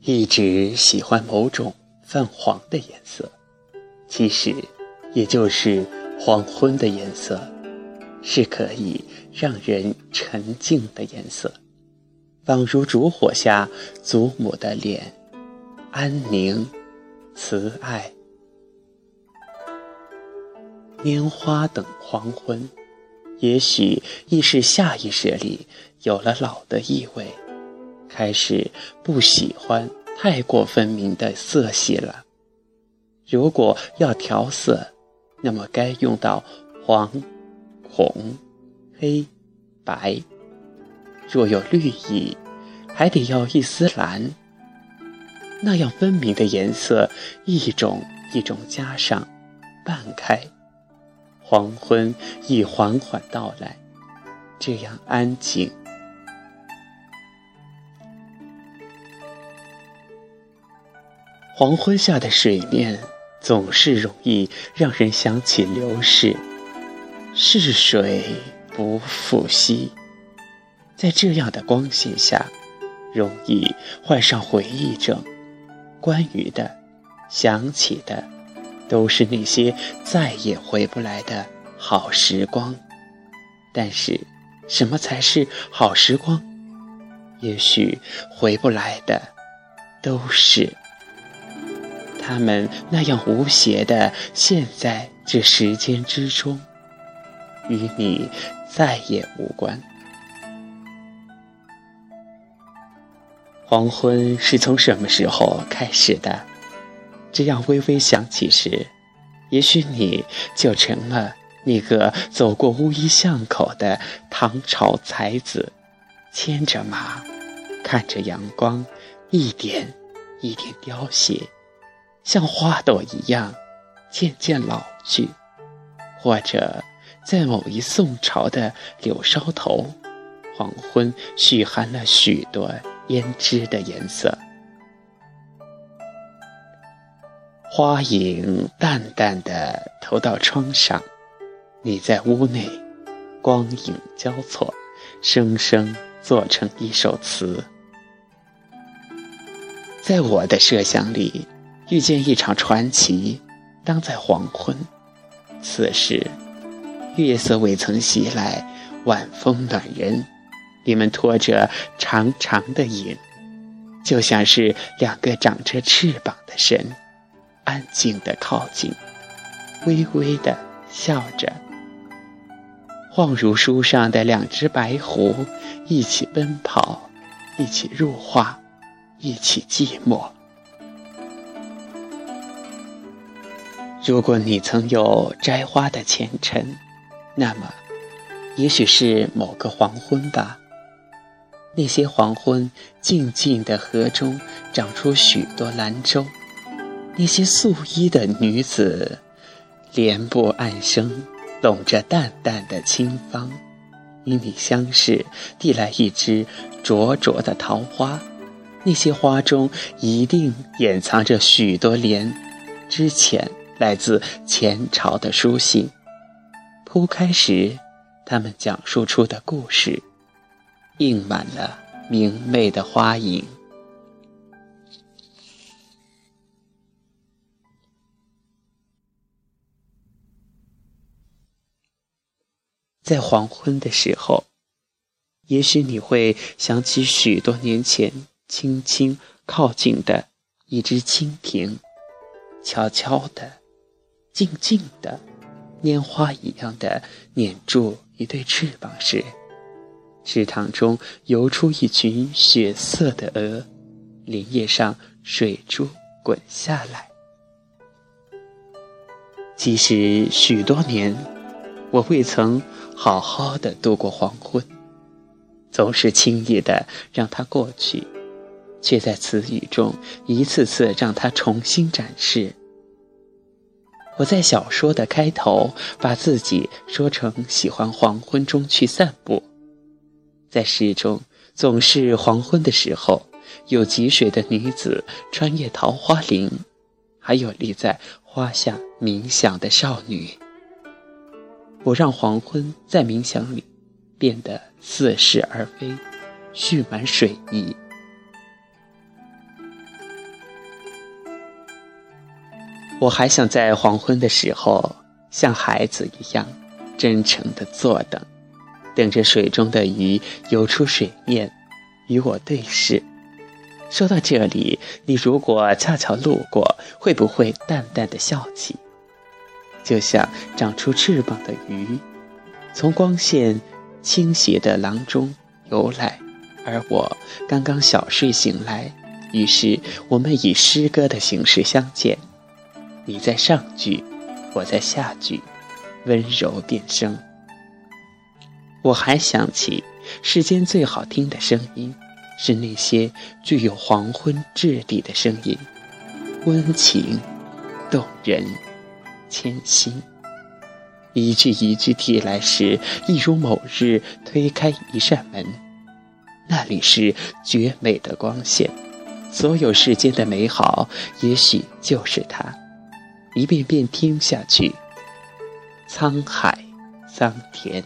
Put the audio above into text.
一直喜欢某种泛黄的颜色，其实也就是黄昏的颜色，是可以让人沉静的颜色，仿如烛火下祖母的脸，安宁、慈爱。拈花等黄昏，也许亦是下意识里有了老的意味。开始不喜欢太过分明的色系了。如果要调色，那么该用到黄、红、黑、白。若有绿意，还得要一丝蓝。那样分明的颜色，一种一种加上，半开，黄昏已缓缓到来，这样安静。黄昏下的水面总是容易让人想起流逝，逝水不复兮。在这样的光线下，容易患上回忆症。关于的、想起的，都是那些再也回不来的好时光。但是，什么才是好时光？也许回不来的，都是。他们那样无邪的陷在这时间之中，与你再也无关。黄昏是从什么时候开始的？这样微微想起时，也许你就成了那个走过乌衣巷口的唐朝才子，牵着马，看着阳光一点一点凋谢。像花朵一样，渐渐老去，或者在某一宋朝的柳梢头，黄昏蓄含了许多胭脂的颜色。花影淡淡的投到窗上，你在屋内，光影交错，生生做成一首词。在我的设想里。遇见一场传奇，当在黄昏。此时，月色未曾袭来，晚风暖人。你们拖着长长的影，就像是两个长着翅膀的神，安静的靠近，微微的笑着，恍如书上的两只白狐，一起奔跑，一起入画，一起寂寞。如果你曾有摘花的前尘，那么，也许是某个黄昏吧。那些黄昏，静静的河中长出许多兰舟，那些素衣的女子，莲步暗生，拢着淡淡的清芳，与你相视，递来一支灼灼的桃花。那些花中一定掩藏着许多莲，之前。来自前朝的书信，铺开时，他们讲述出的故事，映满了明媚的花影。在黄昏的时候，也许你会想起许多年前轻轻靠近的一只蜻蜓，悄悄的。静静的，拈花一样的捻住一对翅膀时，池塘中游出一群血色的鹅，莲叶上水珠滚下来。其实许多年，我未曾好好的度过黄昏，总是轻易的让它过去，却在词语中一次次让它重新展示。我在小说的开头把自己说成喜欢黄昏中去散步，在诗中总是黄昏的时候，有汲水的女子穿越桃花林，还有立在花下冥想的少女。我让黄昏在冥想里变得似是而非，蓄满水意。我还想在黄昏的时候，像孩子一样，真诚地坐等，等着水中的鱼游出水面，与我对视。说到这里，你如果恰巧路过，会不会淡淡的笑起？就像长出翅膀的鱼，从光线倾斜的廊中游来，而我刚刚小睡醒来，于是我们以诗歌的形式相见。你在上句，我在下句，温柔变声。我还想起，世间最好听的声音，是那些具有黄昏质地的声音，温情动人。千心，一句一句提来时，一如某日推开一扇门，那里是绝美的光线，所有世间的美好，也许就是它。一遍遍听下去，沧海桑田。